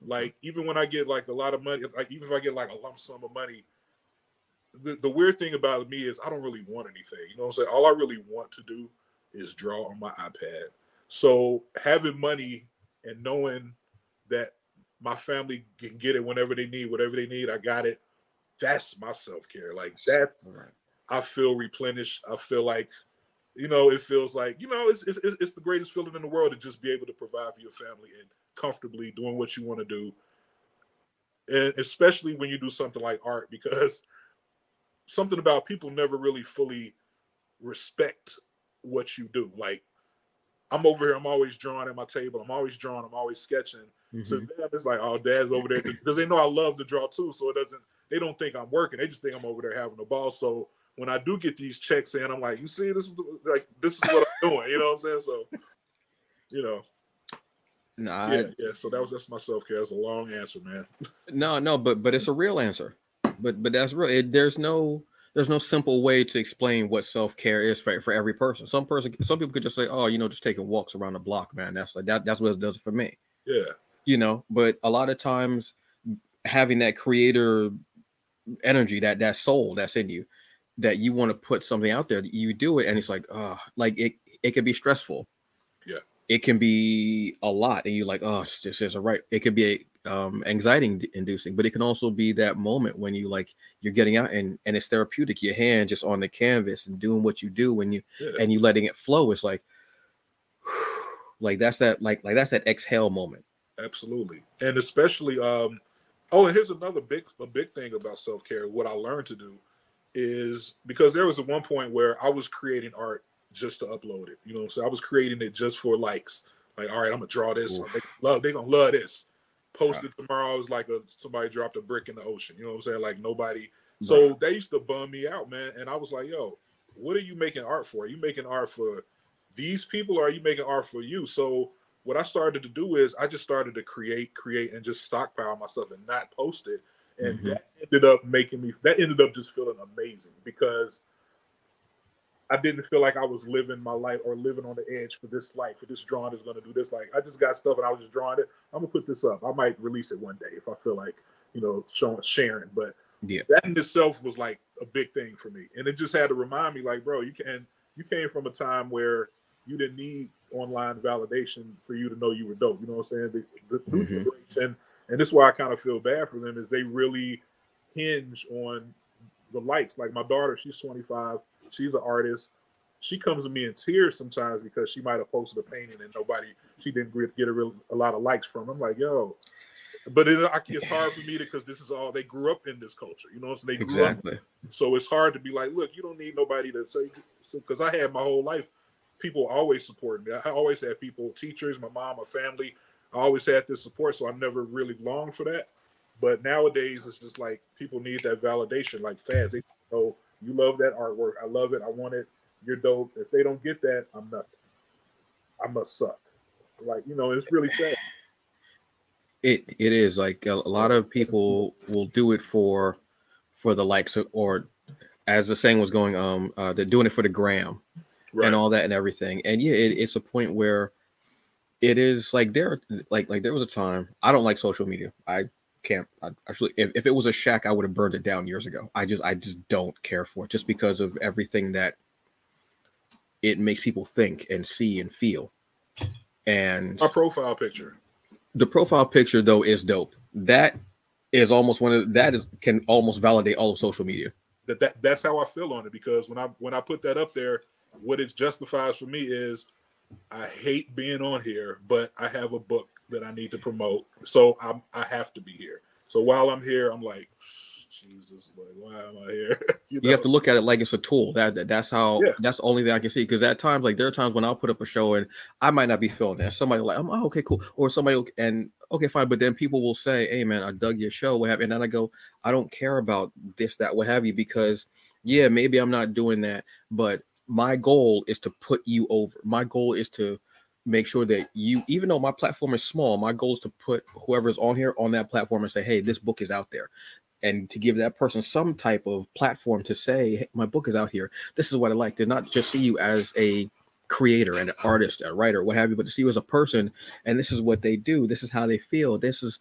like even when I get like a lot of money, like even if I get like a lump sum of money, the, the weird thing about me is I don't really want anything. You know what I'm saying? All I really want to do is draw on my iPad. So having money and knowing that my family can get it whenever they need, whatever they need, I got it. That's my self care. Like that's right. I feel replenished. I feel like, you know, it feels like you know, it's, it's it's the greatest feeling in the world to just be able to provide for your family and comfortably doing what you want to do. And especially when you do something like art, because something about people never really fully respect what you do. Like I'm over here, I'm always drawing at my table, I'm always drawing, I'm always sketching. Mm-hmm. So them, it's like, oh, dad's over there because they know I love to draw too. So it doesn't, they don't think I'm working. They just think I'm over there having a ball. So when I do get these checks in, I'm like, you see, this like this is what I'm doing. You know what I'm saying? So, you know, no, yeah, I, yeah. So that was just my self care. That's a long answer, man. No, no, but but it's a real answer. But but that's real. It, there's no there's no simple way to explain what self care is for, for every person. Some person, some people could just say, oh, you know, just taking walks around the block, man. That's like that. That's what it does for me. Yeah. You know, but a lot of times, having that creator energy, that that soul that's in you, that you want to put something out there, you do it, and it's like, oh, like it it can be stressful it can be a lot and you're like oh this isn't right it could be um, anxiety inducing but it can also be that moment when you like you're getting out and and it's therapeutic your hand just on the canvas and doing what you do when you yeah. and you letting it flow it's like like that's that like like that's that exhale moment absolutely and especially um oh and here's another big a big thing about self-care what i learned to do is because there was a one point where i was creating art just to upload it. You know, so I was creating it just for likes. Like, all right, I'm gonna draw this. They love, they gonna love this. Post it tomorrow is like a somebody dropped a brick in the ocean. You know what I'm saying? Like nobody. So they used to bum me out, man. And I was like, yo, what are you making art for? Are you making art for these people, or are you making art for you? So what I started to do is I just started to create, create, and just stockpile myself and not post it. And mm-hmm. that ended up making me. That ended up just feeling amazing because I didn't feel like I was living my life or living on the edge for this life, for this drawing is going to do this. Like I just got stuff and I was just drawing it. I'm gonna put this up. I might release it one day if I feel like you know showing sharing. But yeah, that in itself was like a big thing for me, and it just had to remind me, like, bro, you can you came from a time where you didn't need online validation for you to know you were dope. You know what I'm saying? The, the mm-hmm. and and this is why I kind of feel bad for them is they really hinge on the likes. Like my daughter, she's 25 She's an artist. She comes to me in tears sometimes because she might have posted a painting and nobody, she didn't get a, real, a lot of likes from. I'm like, yo, but it, it's hard for me to because this is all they grew up in this culture. You know, what so they grew exactly. up. So it's hard to be like, look, you don't need nobody to say. Because I had my whole life, people always supported me. I always had people, teachers, my mom, my family. I always had this support, so I never really longed for that. But nowadays, it's just like people need that validation, like fans. They know You love that artwork. I love it. I want it. You're dope. If they don't get that, I'm nothing. I must suck. Like you know, it's really sad. It it is like a, a lot of people will do it for for the likes of, or as the saying was going, um, uh, they're doing it for the gram Right. and all that and everything. And yeah, it, it's a point where it is like there, like like there was a time I don't like social media. I can't I actually if, if it was a shack, I would have burned it down years ago. I just I just don't care for it just because of everything that it makes people think and see and feel. And My profile picture. the profile picture though is dope. That is almost one of that is can almost validate all of social media. That, that that's how I feel on it because when I when I put that up there, what it justifies for me is I hate being on here, but I have a book that I need to promote, so I'm I have to be here. So while I'm here, I'm like, Jesus, like why am I here? you have to look at it like it's a tool. That, that that's how Yeah. that's the only thing I can see. Because at times, like there are times when I'll put up a show and I might not be feeling it. Somebody like, oh, oh okay, cool, or somebody and okay, fine. But then people will say, hey, man, I dug your show, what have, and then I go, I don't care about this, that, what have you, because yeah, maybe I'm not doing that, but my goal is to put you over. My goal is to make sure that you, even though my platform is small, my goal is to put whoever's on here on that platform and say, hey, this book is out there. And to give that person some type of platform to say hey, my book is out here. This is what i like to not just see you as a creator and an artist a writer what have you but to see you as a person and this is what they do. This is how they feel. This is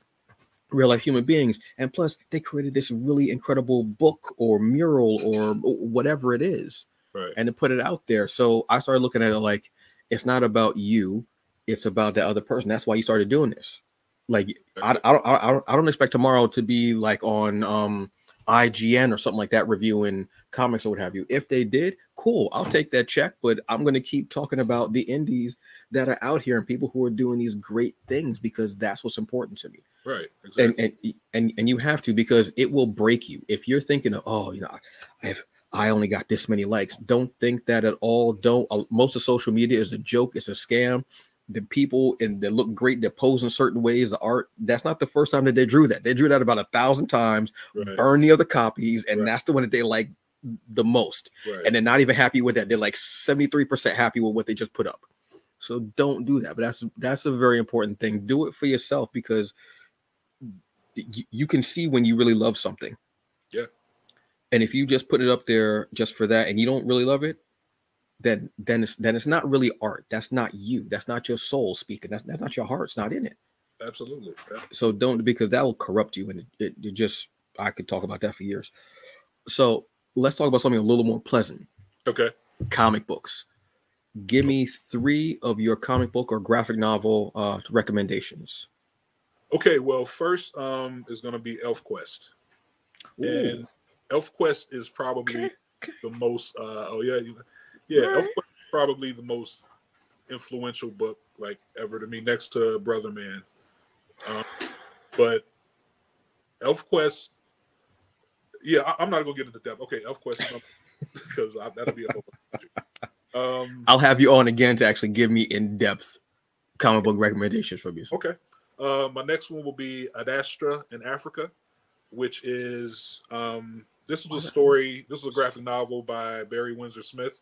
real life human beings. And plus they created this really incredible book or mural or whatever it is right. and to put it out there. So i started looking at it like it's not about you it's about the other person that's why you started doing this like I, I don't I don't I don't expect tomorrow to be like on um IGN or something like that reviewing comics or what have you. If they did, cool. I'll take that check, but I'm going to keep talking about the indies that are out here and people who are doing these great things because that's what's important to me. Right. Exactly. And and and and you have to because it will break you. If you're thinking of, oh, you know, I've I only got this many likes. Don't think that at all. Don't uh, most of social media is a joke, it's a scam the people and they look great, they pose in certain ways, the art. That's not the first time that they drew that. They drew that about a thousand times, right. burn the other copies, and Right. that's the one that they like the most. right. And they're not even happy with that. They're like 73% happy with what they just put up. So don't do that. But that's that's a very important thing. Do it for yourself because you can see when you really love something. Yeah. And if you just put it up there just for that and you don't really love it, then then it's then it's not really art. That's not you. That's not your soul speaking. That's that's not your heart. It's not in it. Absolutely. Yeah. So don't because that will corrupt you, and it, it, it just I could talk about that for years. So let's talk about something a little more pleasant. Okay. Comic books. Give me three of your comic book or graphic novel uh, recommendations. Okay. Well, first um is going to be Elf Quest, and Elf Quest is probably Okay, okay. the most. uh Oh yeah, yeah. Elf Alright. Quest is probably the most influential book like ever to me, next to Brother Man. Um, but Elf Quest, yeah, I, am not gonna get into depth. Okay, Elf Quest, because I- that'll be a whole. Um, I'll have you on again to actually give me in depth comic book recommendations from you. Okay. Uh, my next one will be Adastra in Africa, which is um, this was a story. This was a graphic novel by Barry Windsor Smith.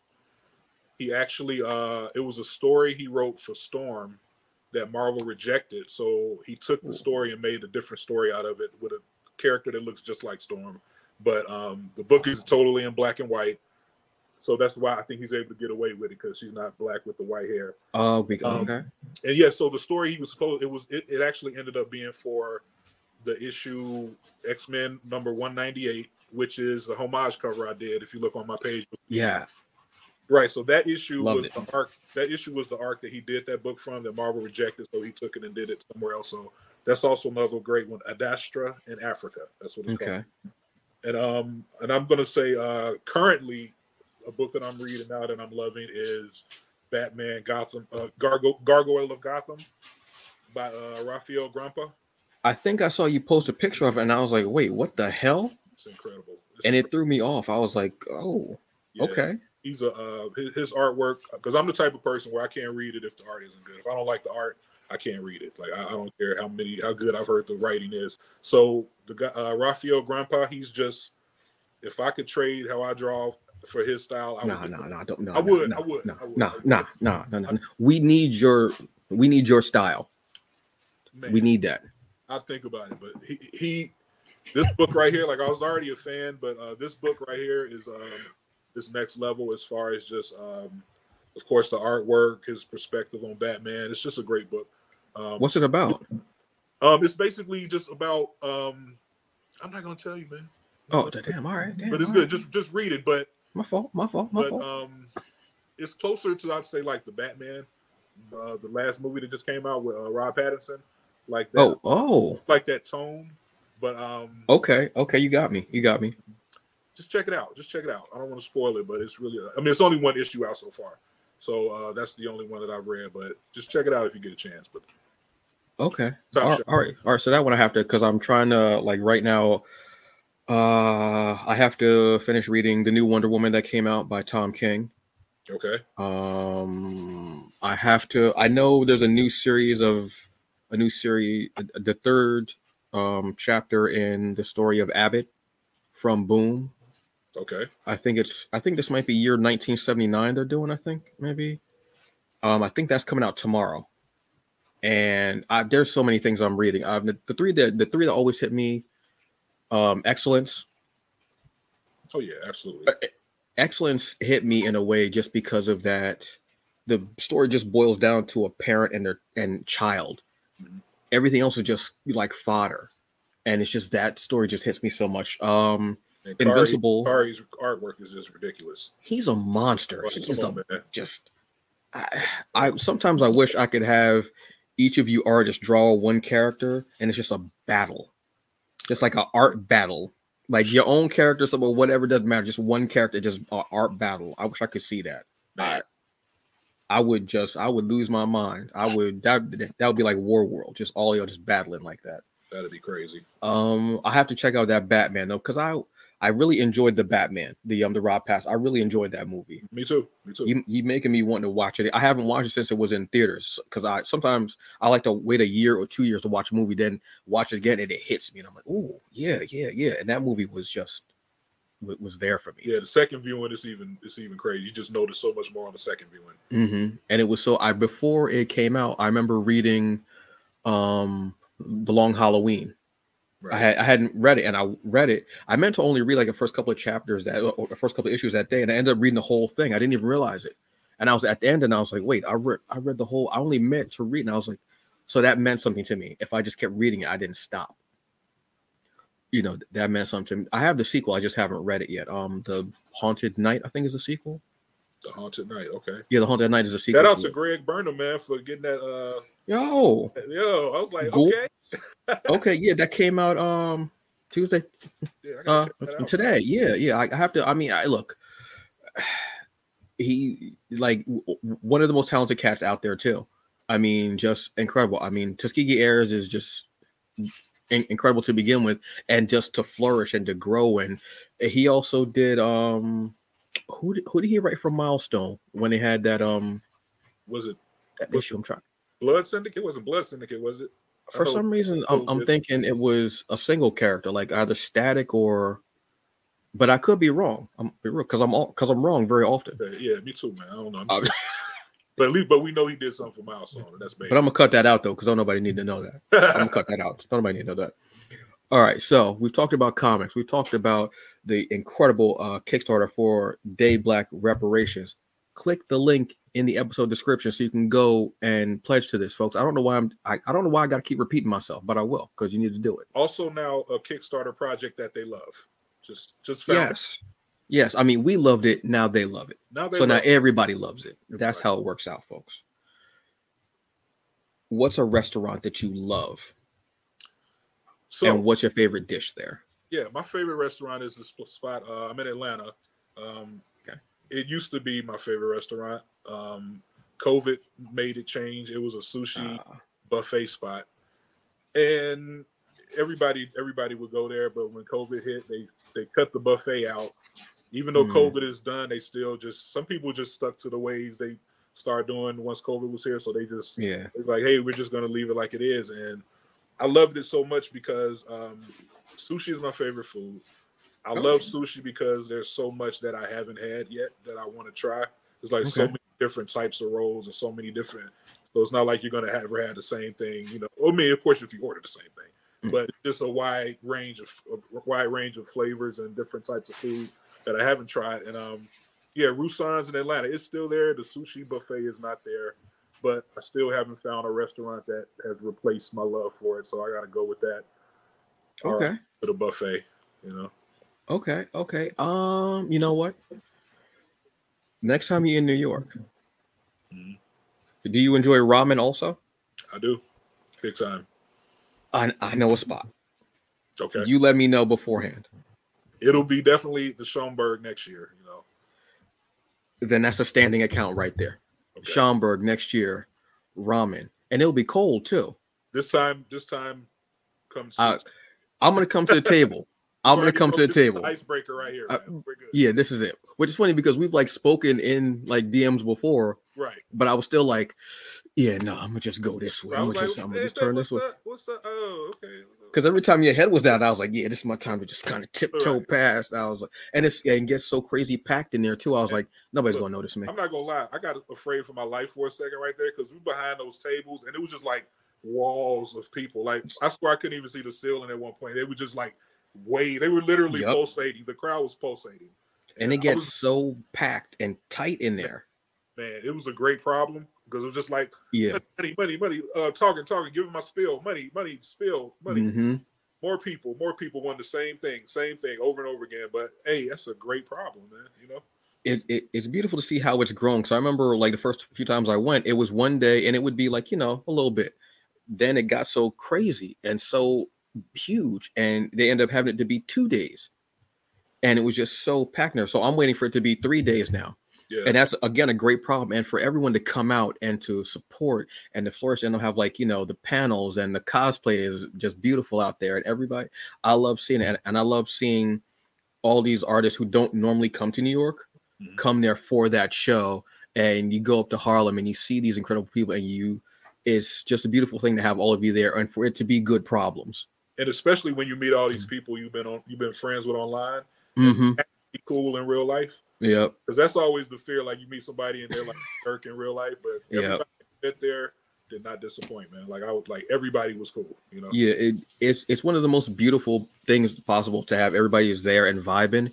He actually, uh, it was a story he wrote for Storm that Marvel rejected. So he took the story and made a different story out of it with a character that looks just like Storm. But um, the book is totally in black and white. So that's why I think he's able to get away with it because she's not black with the white hair Oh, Um, okay. and yeah, so the story he was supposed it was it, it actually ended up being for the issue X Men number one ninety eight, which is the homage cover I did. If you look on my page, Yeah. right. So that issue Loved was it. the arc. That issue was the arc that he did that book from that Marvel rejected, so he took it and did it somewhere else. So that's also another great one, Adastra in Africa. That's what it's Okay. called. And um, and I'm gonna say uh, currently a book that I'm reading now that I'm loving is Batman Gotham uh, Gargo- Gargoyle of Gotham by uh, Rafael Grampá. I think I saw you post a picture of it, and I was like, "Wait, what the hell?" It's incredible. It's And it threw me off. I was like, "Oh, yeah. okay." He's a uh, his, his artwork because I'm the type of person where I can't read it if the art isn't good. If I don't like the art, I can't read it. Like I, I don't care how many how good I've heard the writing is. So the guy uh, Rafael Grampá, he's just if I could trade how I draw for his style, I No, would. no, no, don't. No, I would, No, I would, No, I would. no, no, no, no, no. We need your. We need your style. Man, We need that. I think about it, but he, he this book right here, like I was already a fan, but uh, this book right here is um, this next level as far as just, um, of course, the artwork, his perspective on Batman. It's just a great book. Um, What's it about? um, it's basically just about. Um, I'm not gonna tell you, man. Oh, damn! All right, damn, but it's good. right. Just just read it. But my fault. My fault. My but fault. um, it's closer to I'd say like the Batman, uh, the last movie that just came out with uh, Rob Pattinson, like that, oh, oh. like that tone. But um, Okay, okay. You got me. You got me. just check it out. Just check it out. I don't want to spoil it, but it's really. I mean, it's only one issue out so far, so uh, that's the only one that I've read. But just check it out if you get a chance. But Okay. All, all right. All right. So that one I have to because I'm trying to like right now. Uh, I have to finish reading the new Wonder Woman that came out by Tom King. okay, Um, I have to. I know there's a new series of a new series, uh, the third um chapter in the story of Abbott from Boom. okay, I think it's. I think this might be year 1979. They're doing. I think maybe. Um, I think that's coming out tomorrow. And I, there's so many things I'm reading. Uh, the, the three that the three that always hit me. Um, excellence. oh yeah, absolutely. Excellence hit me in a way just because of that. The story just boils down to a parent and their and child. Everything else is just like fodder, and it's just that story just hits me so much. Um, And Khary- Invincible. Khary's artwork is just ridiculous. he's a monster. Like, He's a on, just I, I sometimes I wish I could have each of you artists draw one character and it's just a battle. Just like an art battle. Like your own character, or whatever doesn't matter. Just one character, just art battle. I wish I could see that. Man, I would just I would lose my mind. I would that that would be like War World, just all y'all just battling like that. that'd be crazy. Um, I have to check out that Batman though, because I I really enjoyed the Batman, the um the Rob Pass. I really enjoyed that movie. Me too. Me too. you you making me want to watch it. I haven't watched it since it was in theaters because I sometimes I like to wait a year or two years to watch a movie, then watch it again, and it hits me, and I'm like, oh yeah, yeah, yeah. And that movie was just wa- was there for me. yeah, the second viewing is even it's even crazy. You just notice so much more on the second viewing. hmm And it was so I before it came out, I remember reading um The Long Halloween. Right. I had I hadn't read it, and I read it. I meant to only read like the first couple of chapters that or the first couple of issues that day, and I ended up reading the whole thing. I didn't even realize it. And I was at the end, and I was like, wait, I read I read the whole. I only meant to read, and I was like, so that meant something to me. If I just kept reading it, I didn't stop. You know that meant something. to me. I have the sequel. I just haven't read it yet. Um, the Haunted Knight, I think, is a sequel. the Haunted Knight. Okay. Yeah, the Haunted Knight is a sequel. Shout out to to. Greg Burnham, man, for getting that. uh Yo, Yo, I was like, okay, okay, yeah, that came out um Tuesday yeah, I uh gotta check that out. today yeah yeah I, I have to i mean i look he like one of the most talented cats out there too i mean just incredible i mean tuskegee Heirs is just incredible to begin with and just to flourish and to grow and he also did um who did, who did he write for milestone when they had that um Was it that What- issue i'm trying Blood Syndicate? Wasn't Blood Syndicate? Was it? I for some reason I'm, I'm thinking it was a single character like either static or but i could be wrong i'm real because i'm all because i'm wrong very often Yeah, me too, man. I don't know. But at least, but we know he did something for Milestone, and that's bad. but i'm gonna cut that out though because don't nobody need to know that. I'm gonna cut that out. Nobody need to know that. All right so we've talked about comics. We've talked about the incredible uh kickstarter for DayBlack reparations. Click the link in the episode description so you can go and pledge to this folks. I don't know why i'm i, I don't know why i gotta keep repeating myself but i will because you need to do it. Also now a Kickstarter project that they love. Just, just found it. Yes. I mean, we loved it. Now they love it. Now they so now it. everybody loves it. That's how it works out, folks. What's a restaurant that you love? So and what's your favorite dish there? yeah, my favorite restaurant is this spot. Uh, I'm in Atlanta. Um, Okay. It used to be my favorite restaurant. Um, COVID made it change. It was a sushi Uh, buffet spot, and everybody everybody would go there. But when COVID hit, they they cut the buffet out. Even though Mm. COVID is done, they still just some people just stuck to the ways they started doing once COVID was here. So they just yeah. like, hey, we're just gonna leave it like it is. And I loved it so much because um, sushi is my favorite food. I love sushi because there's so much that I haven't had yet that I want to try. There's like so many different types of rolls and so many different. So it's not like you're gonna have ever have the same thing, you know. I mean, of course, if you order the same thing, Mm. but just a wide range of a wide range of flavors and different types of food that I haven't tried. And um, yeah, Ru San's in Atlanta. It's still there. The sushi buffet is not there, but I still haven't found a restaurant that has replaced my love for it. So I got to go with that All right. Okay. for the buffet. You know. Okay. Okay. Um, you know what? Next time you're in New York, Mhm. do you enjoy ramen also? I do, big time. I, I know a spot. Okay, You let me know beforehand. It'll be definitely the Schomburg next year. You know, Then that's a standing account right there. okay. Schomburg next year, ramen, and it'll be cold too. this time, this time comes. Uh, I'm gonna come to the table. I'm gonna come to the table. Icebreaker right here. Uh. Yeah, this is it. Which is funny because we've like spoken in like DMs before, Right. but I was still like, yeah, no, I'm gonna just go this way. I'm gonna like, just, I'm gonna just turn this way. What's that? Oh, okay. Because every time your head was down, I was like, yeah, this is my time to just kind of tiptoe Right. past. I was like, and it's and gets so crazy packed in there too. I was Yeah. like, nobody's Look, gonna notice me. I'm not gonna lie. I got afraid for my life for a second right there because we behind those tables and it was just like walls of people. Like I swear I couldn't even see the ceiling at one point. They were just like way. They were literally Yup. pulsating. The crowd was pulsating. And it gets was- so packed and tight in there. man, it was a great problem because it was just like Yeah. money, money, money, uh, talking, talking, giving my spill, money, money, spill, money. hmm More people, more people want the same thing, same thing over and over again. But hey, that's a great problem, man. You know, it, it it's beautiful to see how it's grown. So I remember like the first few times I went, it was one day and it would be like, you know, a little bit. Then it got so crazy and so huge, and they end up having it to be two days. And it was just so packed there. So I'm waiting for it to be three days now. Yeah, And that's again a great problem. And for everyone to come out and to support and the flourish and they'll have like, you know, the panels and the cosplay is just beautiful out there. And everybody, I love seeing it. And, and I love seeing all these artists who don't normally come to New York Mhm. come there for that show and you go up to Harlem and you see these incredible people and you it's just a beautiful thing to have all of you there and for it to be good problems. and especially when you meet all Mm-hmm. these people you've been on, you've been friends with online, hmm be cool in real life. Yep. Because that's always the fear. Like you meet somebody and they're like jerk in real life, but Yeah. everybody that there did not disappoint, man. Like I was like everybody was cool, you know. Yeah, it, it's it's one of the most beautiful things possible to have everybody is there and vibing,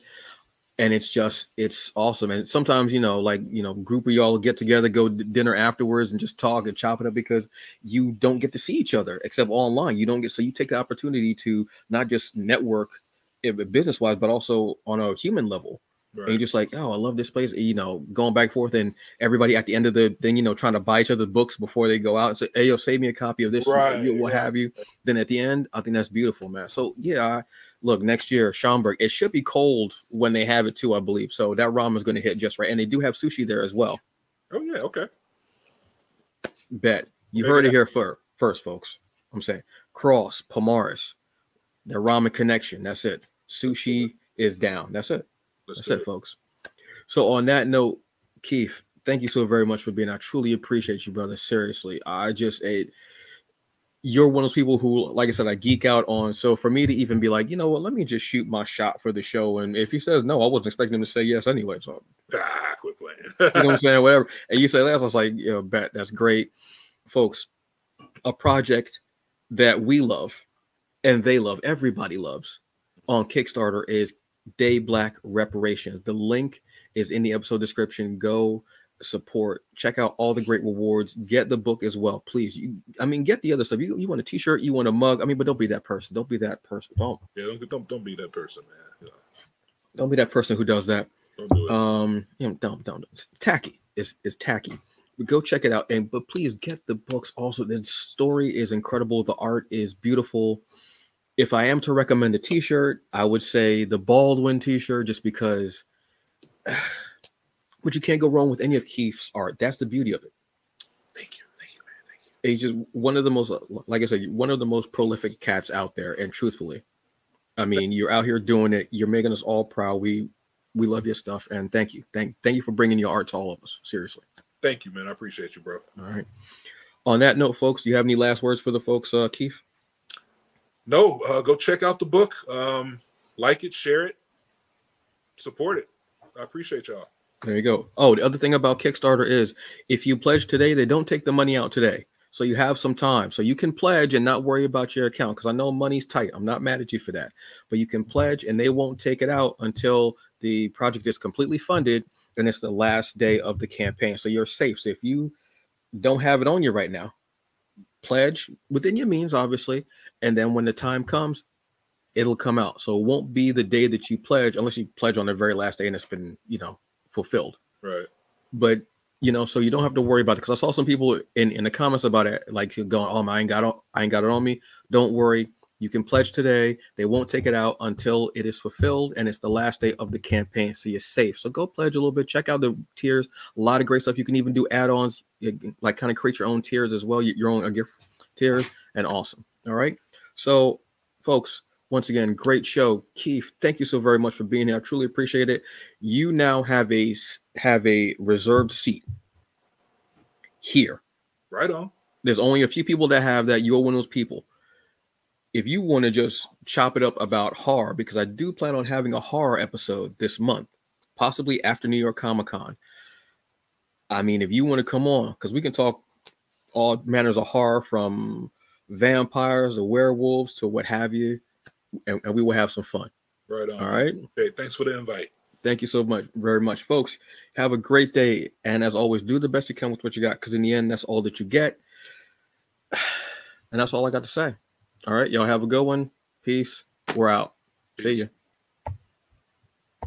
and it's just it's awesome. And sometimes you know, like you know, group of y'all get together, go d- dinner afterwards, and just talk and chop it up because you don't get to see each other except online. You don't get so you take the opportunity to not just network Eh, business wise, but also on a human level. And Right. you're just like, oh, I love this place. You know, going back and forth, and everybody at the end of the thing, you know, trying to buy each other books before they go out and say, hey, yo, save me a copy of this, Right, you- what yeah. have you. Then at the end, I think that's beautiful, man. So yeah, I, look, next year, Schomburg, it should be cold when they have it too, I believe. So that ramen is going to hit just right, and they do have sushi there as well. Oh yeah, okay. Bet you Maybe heard it here first, first, folks. I'm saying Cross, Pomaris, the ramen connection. That's it. Sushi is down. That's it. Let's That's it, folks. So on that note, Keef, thank you so very much for being. I truly appreciate you, brother. Seriously, I just it. You're one of those people who, like I said, I geek out on. So for me to even be like, you know what, let me just shoot my shot for the show, and if he says no, I wasn't expecting him to say yes anyway. So Ah, quit playing. you know what I'm saying? Whatever. And you say that, I was like, yeah, bet that's great, folks. A project that we love and they love, everybody loves on Kickstarter is DayBlack Reparations. The link is in the episode description. Go support, check out all the great rewards, get the book as well, please. You, I mean, get the other stuff. You, you want a t-shirt, you want a mug. I mean, but don't be that person. Don't be that person. Don't yeah, don't, don't don't be that person, man. Know, don't be that person who does that. don't do it. um you know don't don't it's tacky it's, it's tacky but go check it out and but please get the books also the story is incredible the art is beautiful if i am to recommend a t-shirt i would say the baldwin t-shirt just because but you can't go wrong with any of keef's art. That's the beauty of it. Thank you, thank you, man, thank you. he's just one of the most like i said one of the most prolific cats out there and truthfully i mean you're out here doing it. You're making us all proud. We we love your stuff and thank you. Thank thank you for bringing your art to all of us seriously. Thank you, man. I appreciate you, bro. all right. On that note folks do you have any last words for the folks uh keith No, uh, go check out the book. Um, like it, share it, support it. I appreciate y'all. There you go. Oh, the other thing about Kickstarter is if you pledge today, they don't take the money out today. So you have some time. So you can pledge and not worry about your account because I know money's tight. I'm not mad at you for that. But you can pledge and they won't take it out until the project is completely funded and it's the last day of the campaign. So you're safe. So if you don't have it on you right now, pledge within your means, obviously. And then when the time comes, it'll come out. So it won't be the day that you pledge unless you pledge on the very last day and it's been, you know, fulfilled. Right. But you know, so you don't have to worry about it. Because I saw some people in, in the comments about it, like going, "Oh, my, I ain't got it, I ain't got it on me." Don't worry, you can pledge today. They won't take it out until it is fulfilled, and it's the last day of the campaign, so you're safe. So go pledge a little bit. Check out the tiers. A lot of great stuff. You can even do add-ons, like kind of create your own tiers as well, your own uh, gift tiers, and awesome. All right. So, folks, once again, great show, Keef. Thank you so very much for being here. I truly appreciate it. You now have a have a reserved seat here. Right on. There's only a few people that have that. You're one of those people. If you want to just chop it up about horror, because I do plan on having a horror episode this month, possibly after New York Comic Con. I mean, if you want to come on, because we can talk all manners of horror from vampires to werewolves to what have you and, and we will have some fun. Right on. All right. Okay. Thanks for the invite. Thank you so much, very much, folks. Have a great day. And as always, do the best you can with what you got, because in the end, that's all that you get. And that's all I got to say. All right. Y'all have a good one. Peace. We're out. Peace. See you.